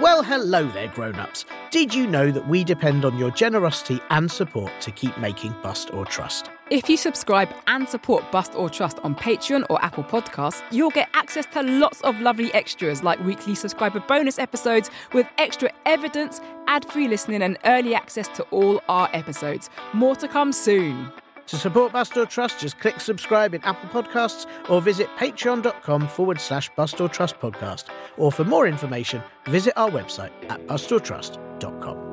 Well, hello there, grown ups. Did you know that we depend on your generosity and support to keep making Bust or Trust? If you subscribe and support Bust or Trust on Patreon or Apple Podcasts, you'll get access to lots of lovely extras like weekly subscriber bonus episodes with extra evidence, ad free listening, and early access to all our episodes. More to come soon. To support Bust or Trust, just click subscribe in Apple Podcasts or visit patreon.com forward slash Bust or Trust podcast. Or for more information, visit our website at bustortrust.com.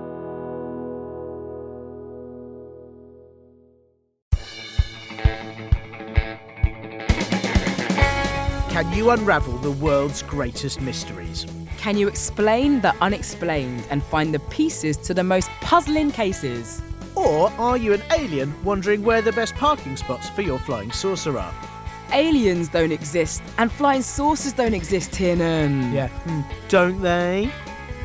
Can you unravel the world's greatest mysteries? Can you explain the unexplained and find the pieces to the most puzzling cases? Or are you an alien wondering where the best parking spots for your flying saucer are? Aliens don't exist and flying saucers don't exist, Tiernan. Yeah, hmm, don't they?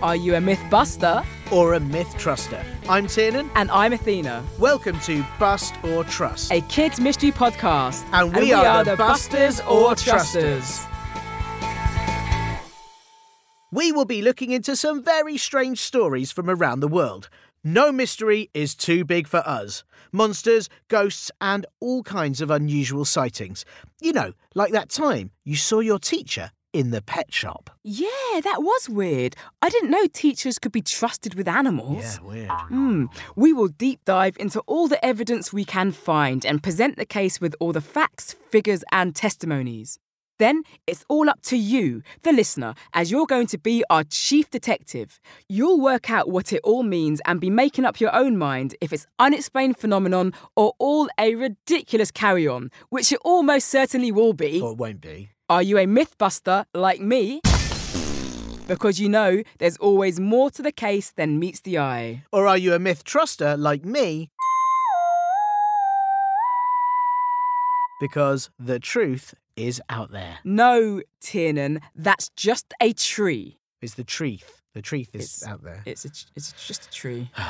Are you a myth buster? Or a myth truster? I'm Tiernan. And I'm Athena. Welcome to Bust or Trust, a kids' mystery podcast. And we, and we are, are, the Busters or Trusters. We will be looking into some very strange stories from around the world. No mystery is too big for us. Monsters, ghosts, and all kinds of unusual sightings. You know, like that time you saw your teacher in the pet shop. Yeah, that was weird. I didn't know teachers could be trusted with animals. Yeah, weird. Mm. We will deep dive into all the evidence we can find and present the case with all the facts, figures, and testimonies. Then it's all up to you, the listener, as you're going to be our chief detective. You'll work out what it all means and be making up your own mind if it's unexplained phenomenon or all a ridiculous carry on, which it almost certainly will be. Or it won't be. Are you a mythbuster like me? Because you know there's always more to the case than meets the eye. Or are you a myth truster like me? Because the truth is out there. No, Tiernan, that's just a tree. It's the truth. The truth is It's- out there. It's a, it's just a tree.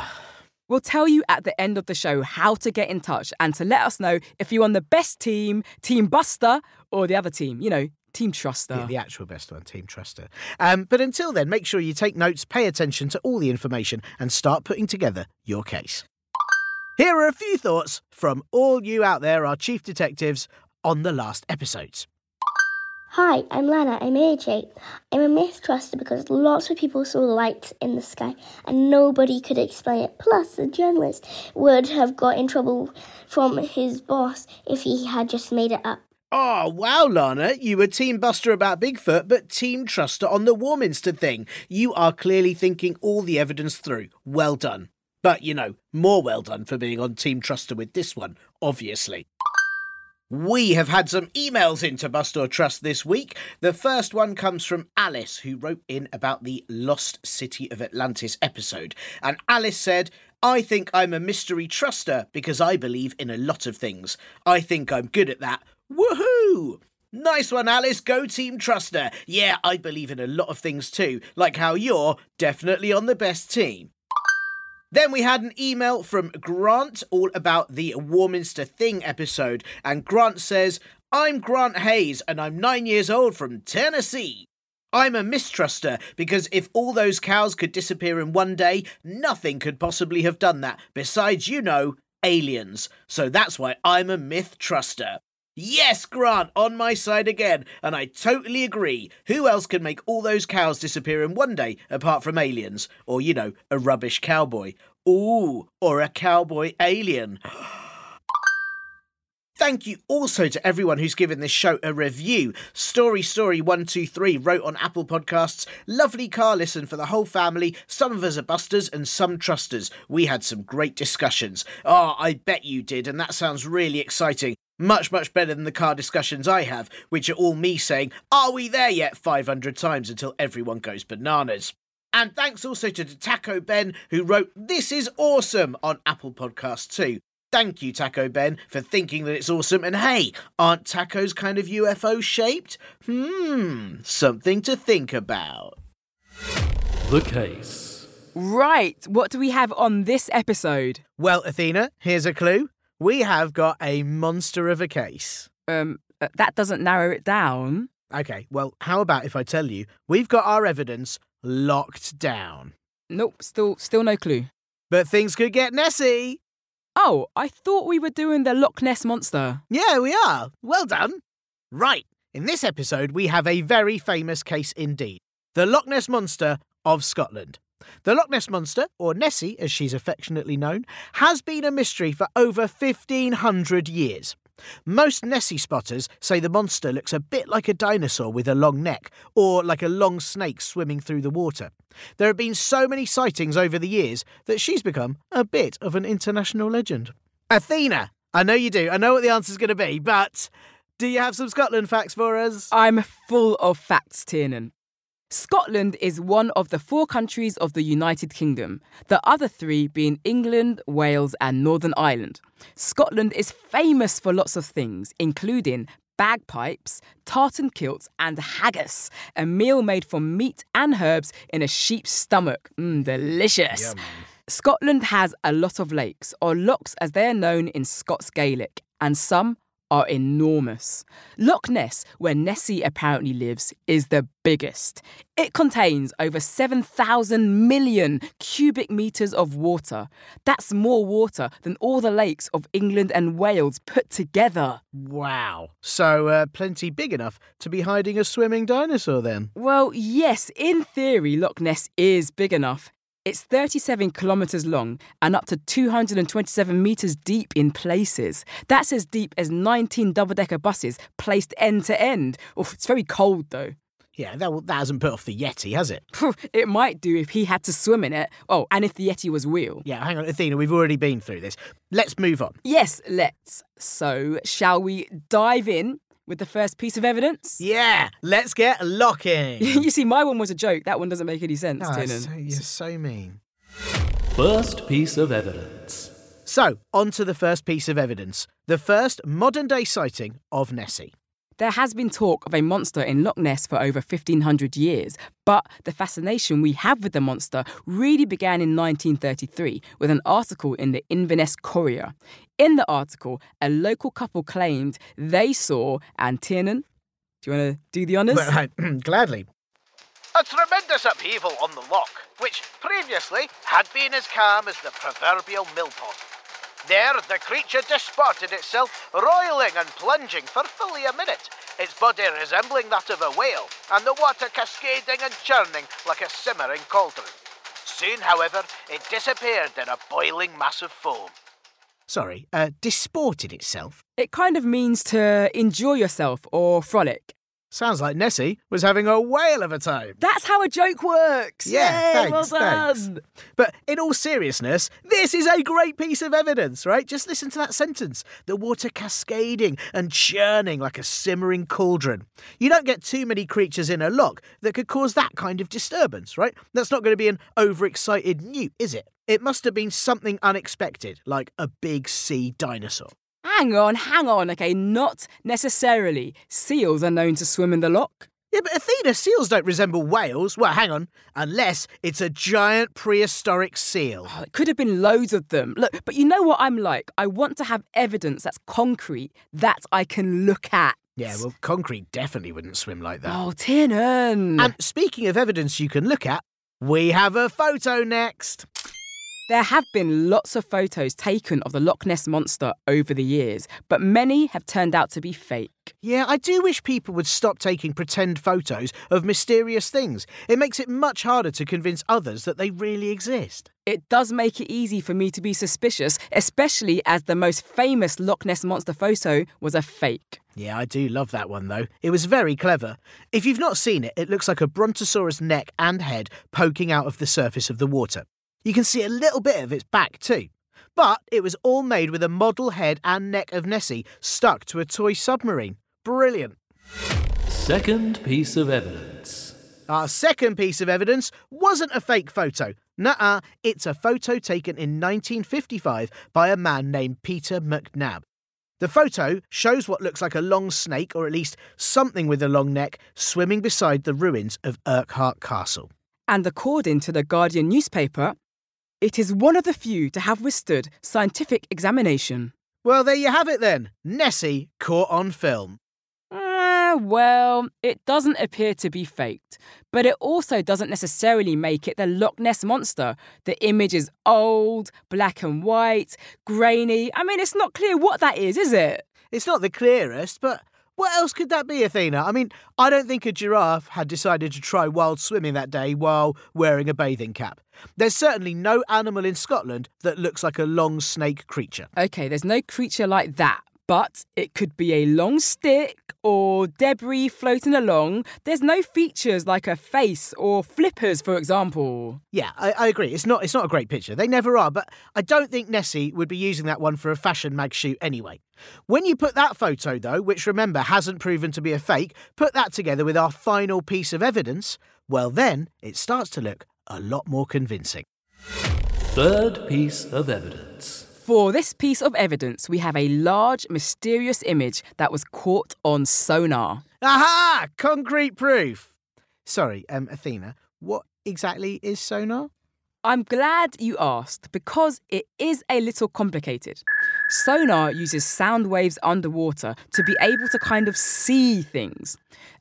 We'll tell you at the end of the show how to get in touch and to let us know if you're on the best team, Team Buster, or the other team, you know, Team Truster. The, the actual best one, Team Truster. Um, but until then, make sure you take notes, pay attention to all the information, and start putting together your case. Here are a few thoughts from all you out there, our chief detectives, on the last episodes. Hi, I'm Lana. I'm 8. I'm a mistruster because lots of people saw lights in the sky and nobody could explain it. Plus, the journalist would have got in trouble from his boss if he had just made it up. Oh, wow, Lana. You were Team Buster about Bigfoot, but Team Truster on the Warminster thing. You are clearly thinking all the evidence through. Well done. But, you know, more well done for being on Team Truster with this one, obviously. We have had some emails into Bust or Trust this week. The first one comes from Alice, who wrote in about the Lost City of Atlantis episode. And Alice said, I think I'm a mystery truster because I believe in a lot of things. I think I'm good at that. Woohoo! Nice one, Alice. Go Team Truster. Yeah, I believe in a lot of things too, like how you're definitely on the best team. Then we had an email from Grant all about the Warminster Thing episode, and Grant says, I'm Grant Hayes and I'm nine years old from Tennessee. I'm a mistruster because if all those cows could disappear in one day, nothing could possibly have done that besides, you know, aliens. So that's why I'm a myth truster. Yes, Grant, on my side again, and I totally agree. Who else can make all those cows disappear in one day apart from aliens? Or, you know, a rubbish cowboy. Ooh, or a cowboy alien. Thank you also to everyone who's given this show a review. Story Story 123 wrote on Apple Podcasts, lovely car listen for the whole family. Some of us are busters and some trusters. We had some great discussions. Ah, I bet you did, and that sounds really exciting. Much, much better than the car discussions I have, which are all me saying, Are we there yet? 500 times until everyone goes bananas. And thanks also to Taco Ben, who wrote, This is awesome on Apple Podcasts too. Thank you, Taco Ben, for thinking that it's awesome. And hey, aren't tacos kind of UFO shaped? Hmm, something to think about. The case. Right, what do we have on this episode? Well, Athena, here's a clue. We have got a monster of a case. Um, uh, that doesn't narrow it down. Okay, well, how about if I tell you we've got our evidence locked down. Nope, still still no clue. But things could get Nessie. Oh, I thought we were doing the Loch Ness monster. Yeah, we are. Well done. Right, in this episode, we have a very famous case indeed the Loch Ness Monster of Scotland. The Loch Ness Monster, or Nessie as she's affectionately known, has been a mystery for over 1500 years. Most Nessie spotters say the monster looks a bit like a dinosaur with a long neck, or like a long snake swimming through the water. There have been so many sightings over the years that she's become a bit of an international legend. Athena, I know you do, I know what the answer's going to be, but do you have some Scotland facts for us? I'm full of facts, Tiernan. Scotland is one of the four countries of the United Kingdom, the other three being England, Wales, and Northern Ireland. Scotland is famous for lots of things, including bagpipes, tartan kilts, and haggis, a meal made from meat and herbs in a sheep's stomach. Mmm, delicious. Scotland has a lot of lakes, or lochs as they are known in Scots Gaelic, and some are enormous. Loch Ness, where Nessie apparently lives, is the biggest. It contains over 7,000 million cubic metres of water. That's more water than all the lakes of England and Wales put together. Wow. So, uh, plenty big enough to be hiding a swimming dinosaur then? Well, yes, in theory, Loch Ness is big enough. It's 37 kilometres long and up to 227 metres deep in places. That's as deep as 19 double decker buses placed end to end. Oof, it's very cold though. Yeah, that, that hasn't put off the Yeti, has it? it might do if he had to swim in it. Oh, and if the Yeti was real. Yeah, hang on, Athena, we've already been through this. Let's move on. Yes, let's. So, shall we dive in with the first piece of evidence? Yeah, let's get locking. you see, my one was a joke. That one doesn't make any sense, Oh, Tiernan. so, you're so mean. First piece of evidence. So, on to the first piece of evidence the first modern day sighting of Nessie. There has been talk of a monster in Loch Ness for over 1500 years, but the fascination we have with the monster really began in 1933 with an article in the Inverness Courier. In the article, a local couple claimed they saw, and Tiernan, do you want to do the honours? Well, gladly. A tremendous upheaval on the loch, which previously had been as calm as the proverbial millpond. There, the creature disported itself, roiling and plunging for fully a minute, its body resembling that of a whale, and the water cascading and churning like a simmering cauldron. Soon, however, it disappeared in a boiling mass of foam. Sorry, uh, disported itself? It kind of means to enjoy yourself or frolic. Sounds like Nessie was having a whale of a time. That's how a joke works. Yeah, Yay, well thanks, thanks. done. But in all seriousness, this is a great piece of evidence, right? Just listen to that sentence. The water cascading and churning like a simmering cauldron. You don't get too many creatures in a loch that could cause that kind of disturbance, right? That's not going to be an overexcited newt, is it? It must have been something unexpected, like a big sea dinosaur. Hang on, hang on. Okay, not necessarily. Seals are known to swim in the loch. Yeah, but Athena, seals don't resemble whales. Well, hang on. Unless it's a giant prehistoric seal. Oh, it could have been loads of them. Look, but you know what I'm like? I want to have evidence that's concrete that I can look at. Yeah, well, concrete definitely wouldn't swim like that. Oh, Tiernan. And speaking of evidence you can look at, we have a photo next. There have been lots of photos taken of the Loch Ness monster over the years, but many have turned out to be fake. Yeah, I do wish people would stop taking pretend photos of mysterious things. It makes it much harder to convince others that they really exist. It does make it easy for me to be suspicious, especially as the most famous Loch Ness monster photo was a fake. Yeah, I do love that one though. It was very clever. If you've not seen it, it looks like a brontosaurus neck and head poking out of the surface of the water. You can see a little bit of its back too. But it was all made with a model head and neck of Nessie stuck to a toy submarine. Brilliant. Second piece of evidence. Our second piece of evidence wasn't a fake photo. Nuh-uh, it's a photo taken in 1955 by a man named Peter MacNab. The photo shows what looks like a long snake, or at least something with a long neck, swimming beside the ruins of Urquhart Castle. And according to the Guardian newspaper, it is one of the few to have withstood scientific examination. Well, there you have it then. Nessie caught on film. Yeah, well, it doesn't appear to be faked, but it also doesn't necessarily make it the Loch Ness monster. The image is old, black and white, grainy. I mean, it's not clear what that is, is it? It's not the clearest, but what else could that be, Athena? I mean, I don't think a giraffe had decided to try wild swimming that day while wearing a bathing cap. There's certainly no animal in Scotland that looks like a long snake creature. Okay, there's no creature like that, but it could be a long stick or debris floating along. There's no features like a face or flippers, for example. Yeah, I, I agree. It's not it's not a great picture. They never are, but I don't think Nessie would be using that one for a fashion mag shoot anyway. When you put that photo though, which remember hasn't proven to be a fake, put that together with our final piece of evidence, well then it starts to look a lot more convincing. Third piece of evidence. For this piece of evidence, we have a large, mysterious image that was caught on sonar. Aha! Concrete proof. Sorry, um, Athena, what exactly is sonar? I'm glad you asked because it is a little complicated. Sonar uses sound waves underwater to be able to kind of see things.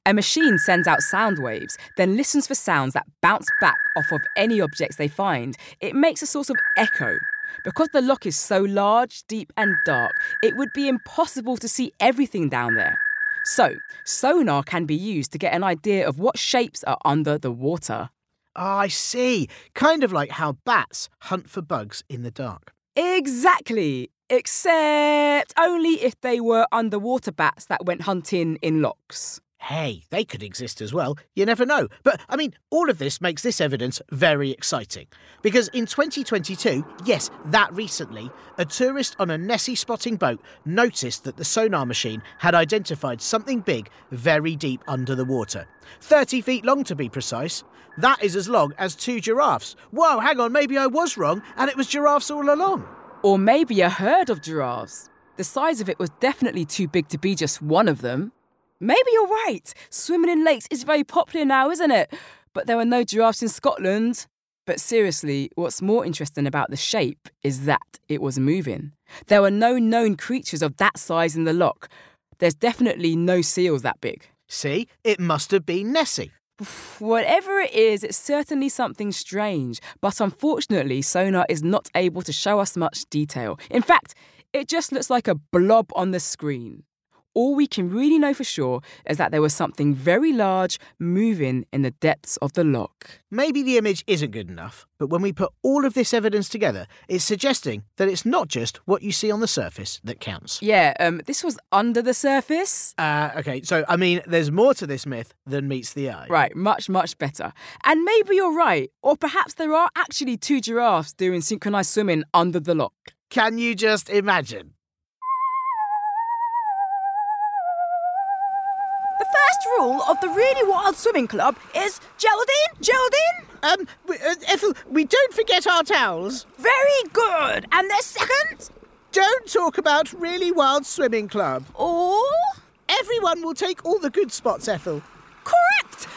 A machine sends out sound waves, then listens for sounds that bounce back off of any objects they find. It makes a sort of echo. Because the loch is so large, deep, and dark, it would be impossible to see everything down there. So, sonar can be used to get an idea of what shapes are under the water. Ah, I see. Kind of like how bats hunt for bugs in the dark. Exactly. Except only if they were underwater bats that went hunting in lochs. Hey, they could exist as well. You never know. But, I mean, all of this makes this evidence very exciting. Because in 2022, yes, that recently, a tourist on a Nessie spotting boat noticed that the sonar machine had identified something big very deep under the water. 30 feet long to be precise. That is as long as two giraffes. Whoa, hang on, maybe I was wrong, and it was giraffes all along. Or maybe a herd of giraffes. The size of it was definitely too big to be just one of them. Maybe you're right. Swimming in lakes is very popular now, isn't it? But there were no giraffes in Scotland. But seriously, what's more interesting about the shape is that it was moving. There were no known creatures of that size in the loch. There's definitely no seals that big. See, it must have been Nessie. Whatever it is, it's certainly something strange, but unfortunately, sonar is not able to show us much detail. In fact, it just looks like a blob on the screen. All we can really know for sure is that there was something very large moving in the depths of the loch. Maybe the image isn't good enough, but when we put all of this evidence together, it's suggesting that it's not just what you see on the surface that counts. Yeah, um, this was under the surface. Uh, okay, so I mean, there's more to this myth than meets the eye. Right, much, much better. And maybe you're right, or perhaps there are actually two giraffes doing synchronized swimming under the loch. Can you just imagine? First rule of the Really Wild Swimming Club is Geraldine, Geraldine. Um, we, uh, Ethel, we don't forget our towels. Very good. And the second? Don't talk about really wild swimming club. Or? Everyone will take all the good spots, Ethel. Correct.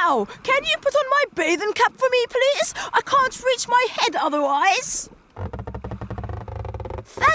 Now, can you put on my bathing cap for me, please? I can't reach my head otherwise.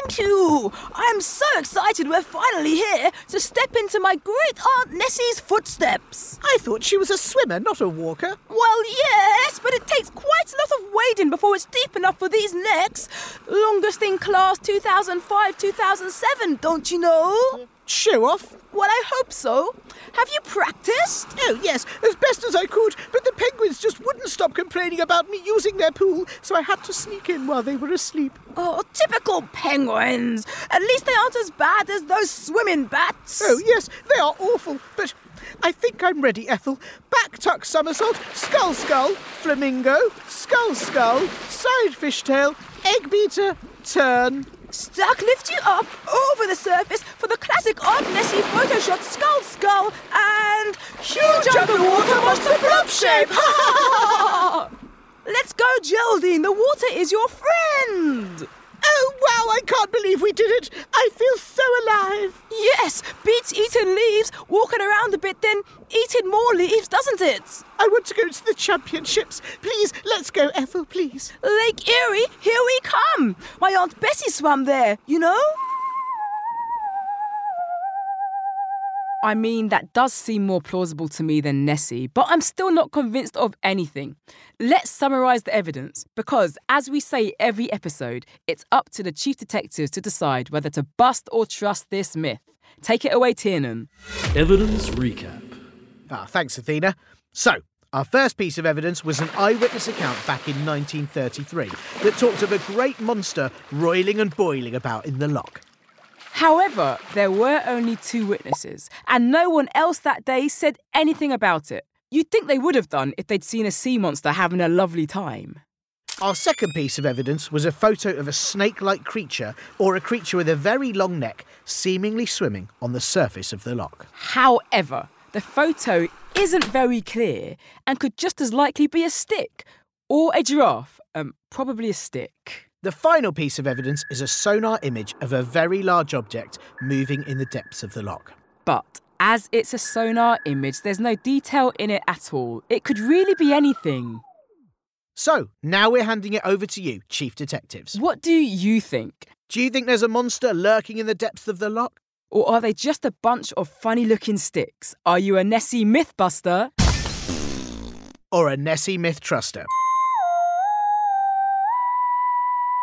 Thank you! I'm so excited we're finally here to step into my great aunt Nessie's footsteps. I thought she was a swimmer, not a walker. Well, yes, but it takes quite a lot of wading before it's deep enough for these necks. Longest in class 2005 2007, don't you know? Show off. Well, I hope so. Have you practiced? Oh, yes, as best as I could, but the penguins just wouldn't stop complaining about me using their pool, so I had to sneak in while they were asleep. Oh, typical penguins. At least they aren't as bad as those swimming bats. Oh, yes, they are awful, but I think I'm ready, Ethel. Back tuck somersault, scull scull, flamingo, scull scull, side fishtail, egg beater, turn. Stuck lift you up over the surface for the classic Aunt Nessie Photoshop scull scull and huge underwater monster blob shape. Let's go, Geraldine. The water is your friend. Wow, I can't believe we did it. I feel so alive. Yes, beats eating leaves, walking around a bit, then eating more leaves, doesn't it? I want to go to the championships. Please, let's go, Ethel, please. Lake Erie, here we come. My Aunt Bessie swam there, you know? I mean, that does seem more plausible to me than Nessie, but I'm still not convinced of anything. Let's summarise the evidence, because as we say every episode, it's up to the chief detectives to decide whether to bust or trust this myth. Take it away, Tiernan. Evidence recap. Ah, thanks, Athena. So, our first piece of evidence was an eyewitness account back in 1933 that talked of a great monster roiling and boiling about in the loch. However, there were only two witnesses, and no one else that day said anything about it. You'd think they would have done if they'd seen a sea monster having a lovely time. Our second piece of evidence was a photo of a snake like creature or a creature with a very long neck seemingly swimming on the surface of the loch. However, the photo isn't very clear and could just as likely be a stick or a giraffe. Um, probably a stick. The final piece of evidence is a sonar image of a very large object moving in the depths of the loch. But as it's a sonar image, there's no detail in it at all. It could really be anything. So, now we're handing it over to you, Chief Detectives. What do you think? Do you think there's a monster lurking in the depths of the loch? Or are they just a bunch of funny looking sticks? Are you a Nessie Mythbuster? Or a Nessie Myth Truster?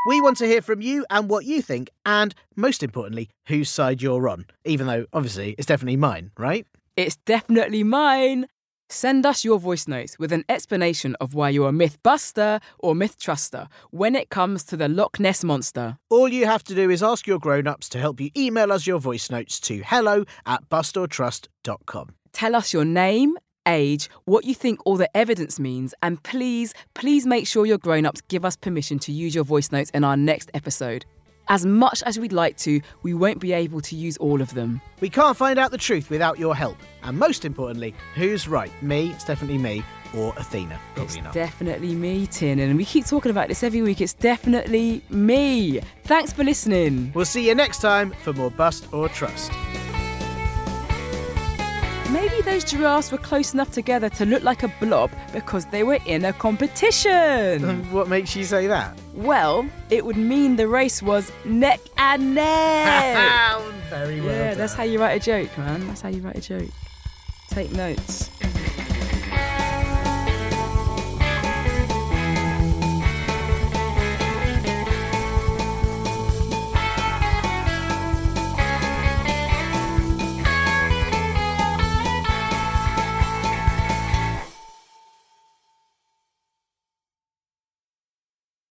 We want to hear from you and what you think, and most importantly, whose side you're on. Even though, obviously, it's definitely mine, right? It's definitely mine. Send us your voice notes with an explanation of why you're a Mythbuster or Myth-truster when it comes to the Loch Ness Monster. All you have to do is ask your grown ups to help you email us your voice notes to hello at bustortrust.com. Tell us your name, age, what you think all the evidence means, and please, please make sure your grown ups give us permission to use your voice notes in our next episode. As much as we'd like to, we won't be able to use all of them. We can't find out the truth without your help. And most importantly, who's right? Me, it's definitely me, or Athena? Probably it's not. definitely me, Tin, and we keep talking about this every week. It's definitely me. Thanks for listening. we'll see you next time for more Bust or Trust. Maybe those giraffes were close enough together to look like a blob because they were in a competition. what makes you say that? well, it would mean the race was neck and neck. Very well. yeah, that's how you write a joke, man. That's how you write a joke. Take notes.